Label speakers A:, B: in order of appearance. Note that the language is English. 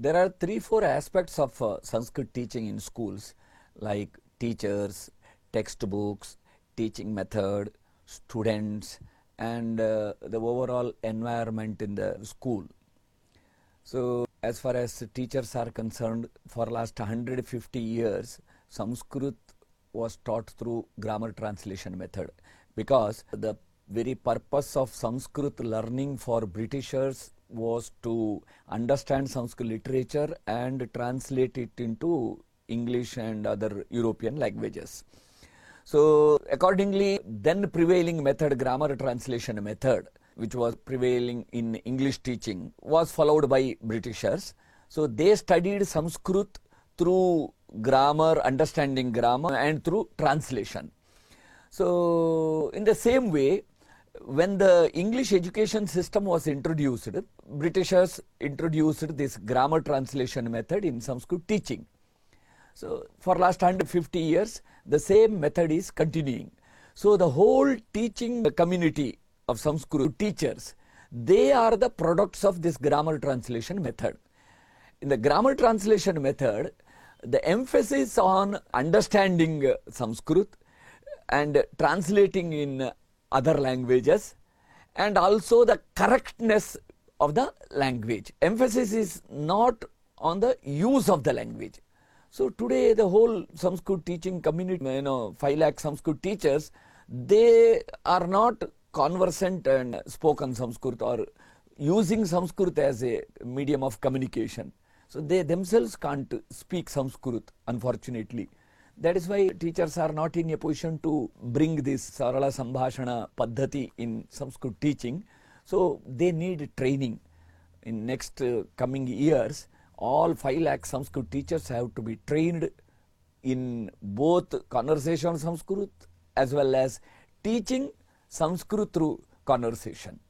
A: there are three, four aspects of uh, Sanskrit teaching in schools, like teachers, textbooks, teaching method, students, and uh, the overall environment in the school. So, as far as teachers are concerned, for last 150 years, Sanskrit was taught through grammar translation method because the very purpose of Sanskrit learning for Britishers was to understand Sanskrit literature and translate it into English and other European languages. So accordingly, then prevailing method, grammar translation method, which was prevailing in English teaching, was followed by Britishers. So they studied Sanskrit through grammar, understanding grammar, and through translation. So in the same way, when the English education system was introduced, Britishers introduced this grammar translation method in Sanskrit teaching. So for last 150 years, the same method is continuing. So the whole teaching community of Sanskrit teachers, they are the products of this grammar translation method. In the grammar translation method, the emphasis on understanding Sanskrit and translating in other languages and also the correctness of the language. Emphasis is not on the use of the language. So today the whole Sanskrit teaching community, you know, 5 lakh Sanskrit teachers, they are not conversant and spoken Sanskrit or using Sanskrit as a medium of communication. So they themselves can't speak Sanskrit, unfortunately. That is why teachers are not in a position to bring this Sarala Sambhashana Paddhati in Sanskrit teaching. So they need training. In next uh, coming years, all 5 lakh Sanskrit teachers have to be trained in both conversation Sanskrit as well as teaching Sanskrit through conversation.